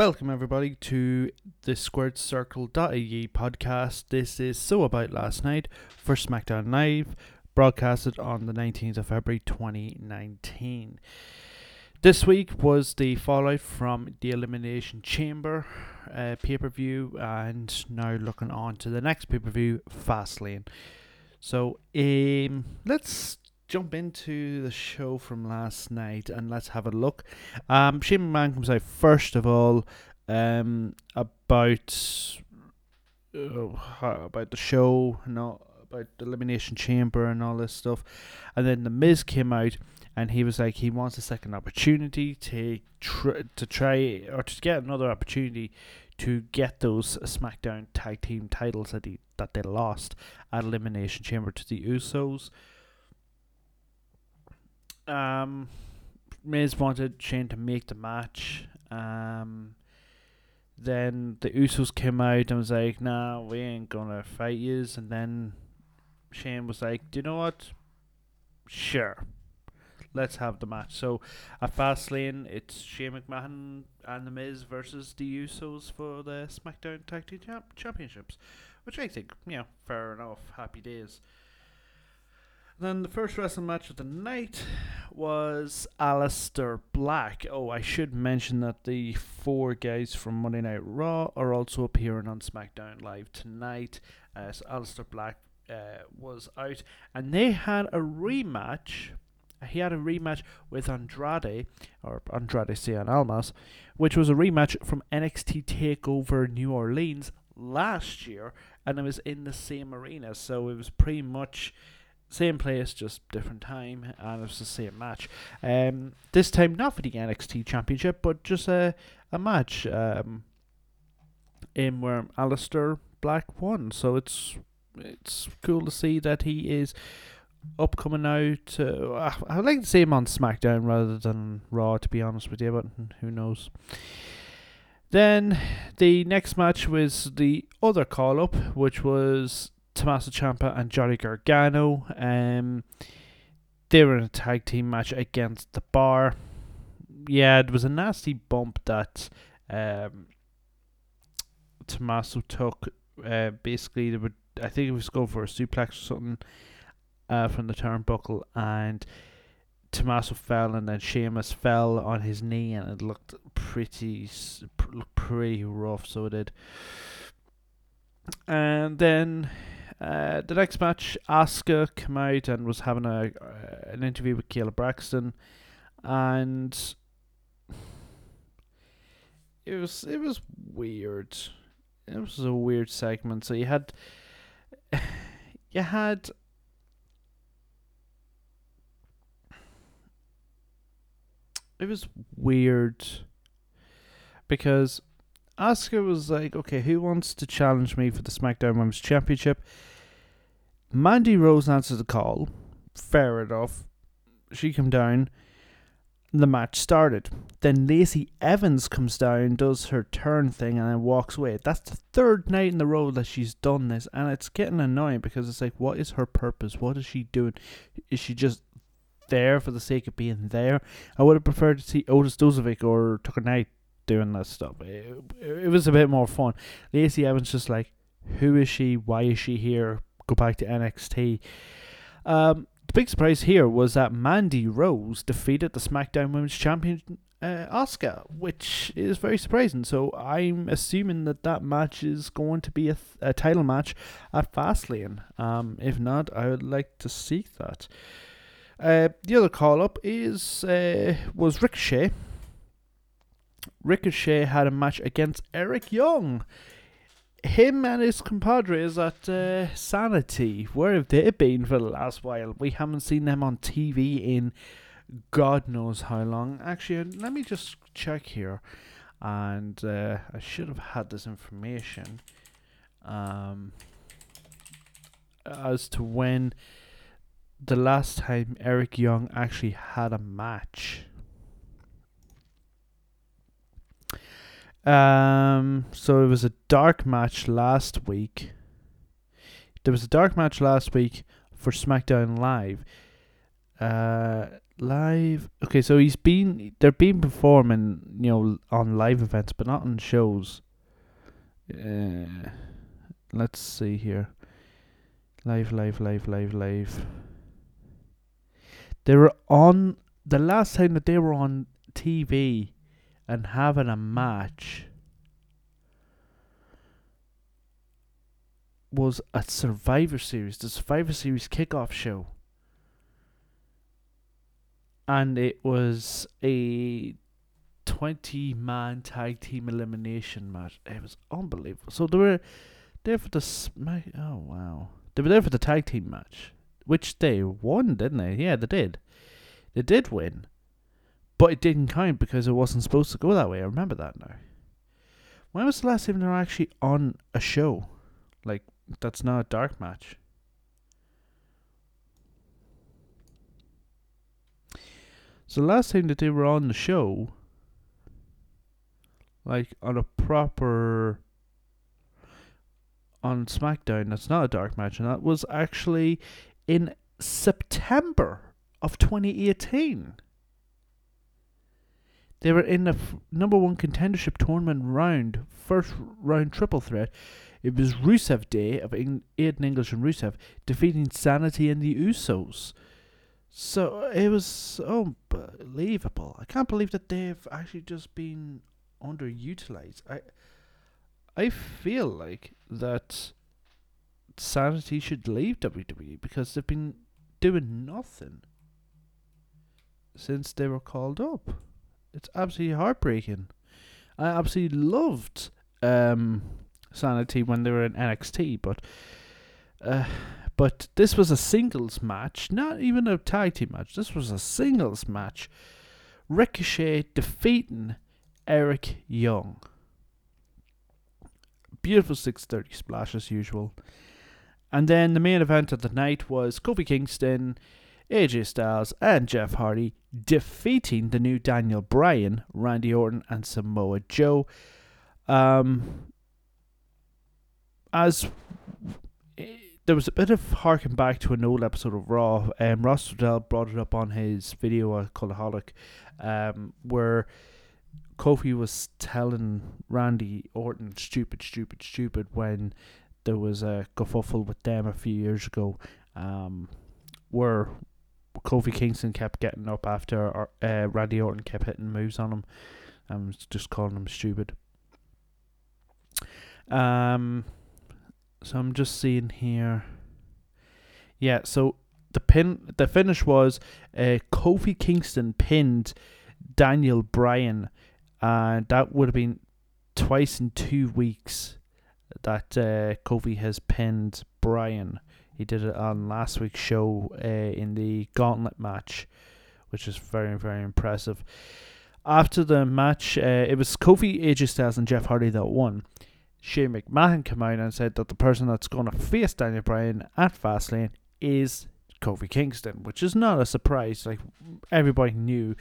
Welcome, everybody, to the Squared Circle.ie podcast. This is So About Last Night for SmackDown Live, broadcasted on the 19th of February 2019. This week was the fallout from the Elimination Chamber uh, pay per view, and now looking on to the next pay per view, Fastlane. So, um, let's jump into the show from last night and let's have a look. Um, Shane McMahon comes out first of all um, about uh, about the show, not about the elimination chamber and all this stuff, and then the Miz came out and he was like he wants a second opportunity to tr- to try or to get another opportunity to get those SmackDown tag team titles that he that they lost at Elimination Chamber to the Usos. Um, Miz wanted Shane to make the match. Um, then the Usos came out and was like, "Nah, we ain't gonna fight yous." And then Shane was like, "Do you know what? Sure, let's have the match." So at Fastlane, it's Shane McMahon and the Miz versus the Usos for the SmackDown Tag Team champ- Championships, which I think, you know, fair enough. Happy days. Then the first wrestling match of the night was Aleister Black. Oh, I should mention that the four guys from Monday Night Raw are also appearing on SmackDown Live tonight. Uh, so Aleister Black uh, was out, and they had a rematch. He had a rematch with Andrade, or Andrade Cien Almas, which was a rematch from NXT TakeOver New Orleans last year, and it was in the same arena. So it was pretty much same place, just different time, and it was the same match. Um, this time not for the NXT Championship, but just a a match. Um, in where Aleister Black won, so it's it's cool to see that he is upcoming now. To uh, I'd like to see him on SmackDown rather than Raw, to be honest with you, but who knows. Then the next match was the other call up, which was Tommaso Ciampa and Johnny Gargano. Um, they were in a tag team match against the Bar. Yeah, it was a nasty bump that um, Tommaso took. Uh, basically, they would I think he was going for a suplex or something uh, from the turnbuckle, and Tommaso fell, and then Sheamus fell on his knee, and it looked pretty looked pretty rough. So it did. And then uh, the next match, Asuka came out and was having a uh, an interview with Kayla Braxton, and it was it was weird. It was a weird segment. So you had you had it was weird because Asuka was like, okay, who wants to challenge me for the SmackDown Women's Championship? Mandy Rose answers the call. Fair enough. She came down. The match started. Then Lacey Evans comes down, does her turn thing, and then walks away. That's the third night in the row that she's done this, and it's getting annoying because it's like, what is her purpose? What is she doing? Is she just there for the sake of being there? I would have preferred to see Otis Dozovic or Tucker Knight doing that stuff. It, it was a bit more fun. Lacey Evans just like, who is she? Why is she here? Go back to NXT. Um, the big surprise here was that Mandy Rose defeated the SmackDown Women's Champion uh, Asuka, which is very surprising. So I'm assuming that that match is going to be a, th- a title match at Fastlane. Um, if not, I would like to see that. Uh, the other call up is uh, was Ricochet Ricochet had a match against Eric Young. Him and his compadres at uh, Sanity. Where have they been for the last while? We haven't seen them on TV in God knows how long. Actually, let me just check here. And uh, I should have had this information um, as to when the last time Eric Young actually had a match. Um, so it was a dark match last week. There was a dark match last week for SmackDown Live. Uh, live. Okay, so he's been they're been performing, you know, on live events, but not on shows. Uh, let's see here. Live, live, live, live, live. They were on the last time that they were on TV and having a match was a Survivor Series, the Survivor Series kickoff show. And it was a 20 man tag team elimination match. It was unbelievable. So they were there for the. Oh, wow. They were there for the tag team match, which they won, didn't they? Yeah, they did. They did win. But it didn't count because it wasn't supposed to go that way. I remember that now. When was the last time they were actually on a show? Like, that's not a dark match. So the last time that they were on the show, like on a proper on SmackDown, that's not a dark match, and that was actually in September of 2018. They were in the f- number one contendership tournament round, first round triple threat. It was Rusev Day of Eng- Aiden English and Rusev defeating Sanity and the Usos. So it was unbelievable. I can't believe that they've actually just been underutilized. I I feel like that Sanity should leave WWE because they've been doing nothing since they were called up. It's absolutely heartbreaking. I absolutely loved um, Sanity when they were in NXT, but uh, but this was a singles match, not even a tag team match. This was a singles match. Ricochet defeating Eric Young. Beautiful 630 splash as usual. And then the main event of the night was Kofi Kingston, AJ Styles, and Jeff Hardy defeating the new Daniel Bryan, Randy Orton, and Samoa Joe. Um, as there was a bit of harking back to an old episode of Raw. Um, Ross Tweddell brought it up on his video uh, Cultaholic, um, where Kofi was telling Randy Orton stupid, stupid, stupid when there was a kerfuffle with them a few years ago, um, where Kofi Kingston kept getting up after uh, Randy Orton kept hitting moves on him, and just calling him stupid. Um, so I'm just seeing here. Yeah, so the pin, the finish was uh, Kofi Kingston pinned Daniel Bryan, and that would have been twice in two weeks that uh, Kofi has pinned Bryan. He did it on last week's show uh, in the Gauntlet match, which is very very impressive. After the match, uh, it was Kofi, AJ Styles, and Jeff Hardy that won. Shane McMahon came out and said that the person that's going to face Daniel Bryan at Fastlane is Kofi Kingston, which is not a surprise. Like everybody knew,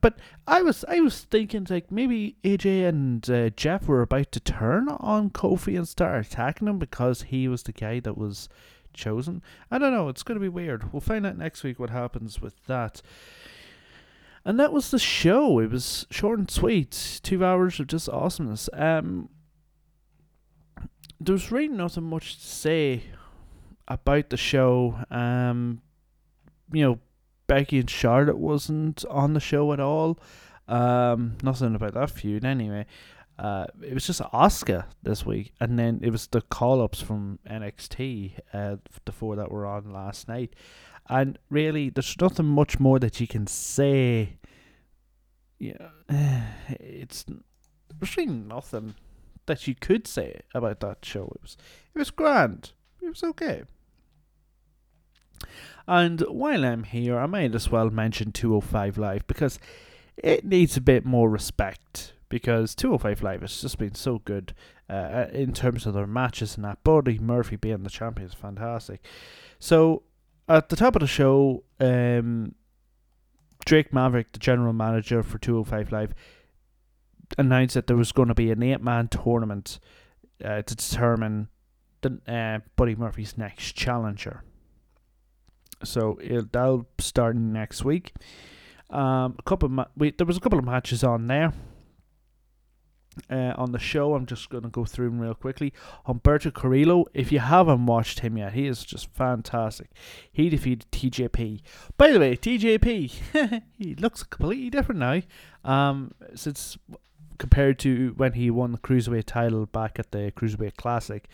but I was I was thinking like maybe AJ and uh, Jeff were about to turn on Kofi and start attacking him because he was the guy that was chosen. I don't know. It's going to be weird. We'll find out next week what happens with that. And that was the show. It was short and sweet. Two hours of just awesomeness. Um, there's really nothing much to say about the show. Um, you know, Becky and Charlotte wasn't on the show at all. Um, nothing about that feud anyway. Uh, it was just Asuka this week, and then it was the call ups from NXT, uh, the four that were on last night. And really, there's nothing much more that you can say. Yeah, it's really nothing that you could say about that show. It was it was grand. It was okay. And while I'm here, I might as well mention 205 Live because it needs a bit more respect. Because 205 Live has just been so good uh, in terms of their matches and that. Buddy Murphy being the champion is fantastic. So at the top of the show, um, Drake Maverick, the general manager for 205 Live, announced that there was going to be an eight man tournament uh, to determine the, uh, Buddy Murphy's next challenger. So it'll, that'll start next week. Um, a couple of ma- wait, there was a couple of matches on there. Uh, on the show, I'm just going to go through them real quickly. Humberto Carrillo, if you haven't watched him yet, he is just fantastic. He defeated TJP. By the way, TJP, he looks completely different now. Um, since compared to when he won the cruiserweight title back at the cruiserweight classic.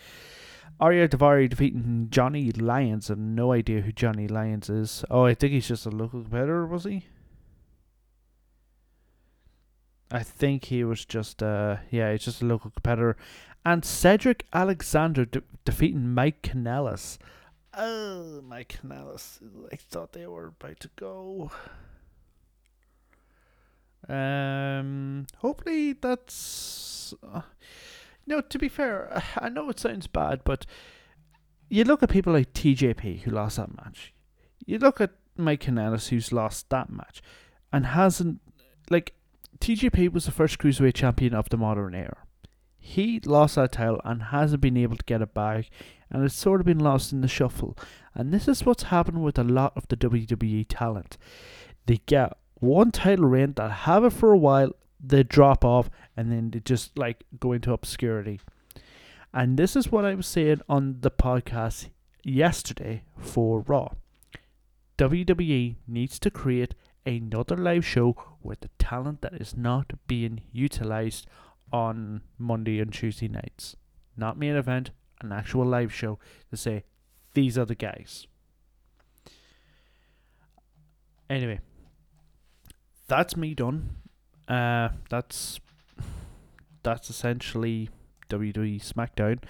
Ariya Daivari defeating Johnny Lyons. I have no idea who Johnny Lyons is. Oh, I think he's just a local competitor, was he? I think he was just uh yeah, he's just a local competitor. And Cedric Alexander de- defeating Mike Kanellis. Oh, Mike Kanellis. I thought they were about to go. Um, hopefully that's. Uh, no, to be fair, I know it sounds bad, but you look at people like TJP who lost that match. You look at Mike Kanellis who's lost that match, and hasn't like TJP was the first cruiserweight champion of the modern era. He lost that title and hasn't been able to get it back, and it's sort of been lost in the shuffle. And this is what's happened with a lot of the WWE talent. They get one title reign, they'll have it for a while, they drop off, and then they just like go into obscurity. And this is what I was saying on the podcast yesterday for Raw. WWE needs to create another live show with the talent that is not being utilized on Monday and Tuesday nights. Not main event, an actual live show to say these are the guys. Anyway, that's me done. Uh, that's that's essentially WWE SmackDown.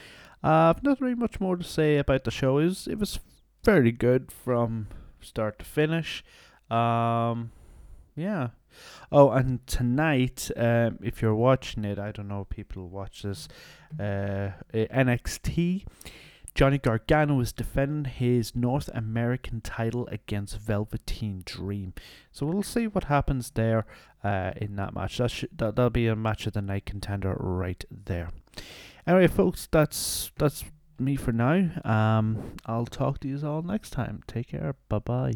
Uh, I've not really much more to say about the show. It was, it was very good from start to finish. Um, yeah. Oh, and tonight, um, if you're watching it, I don't know, people watch this, uh, NXT. Johnny Gargano is defending his North American title against Velveteen Dream. So we'll see what happens there uh, in that match. That sh- that that'll be a match of the night contender right there. Anyway, folks, that's that's me for now. Um, I'll talk to you all next time. Take care. Bye bye.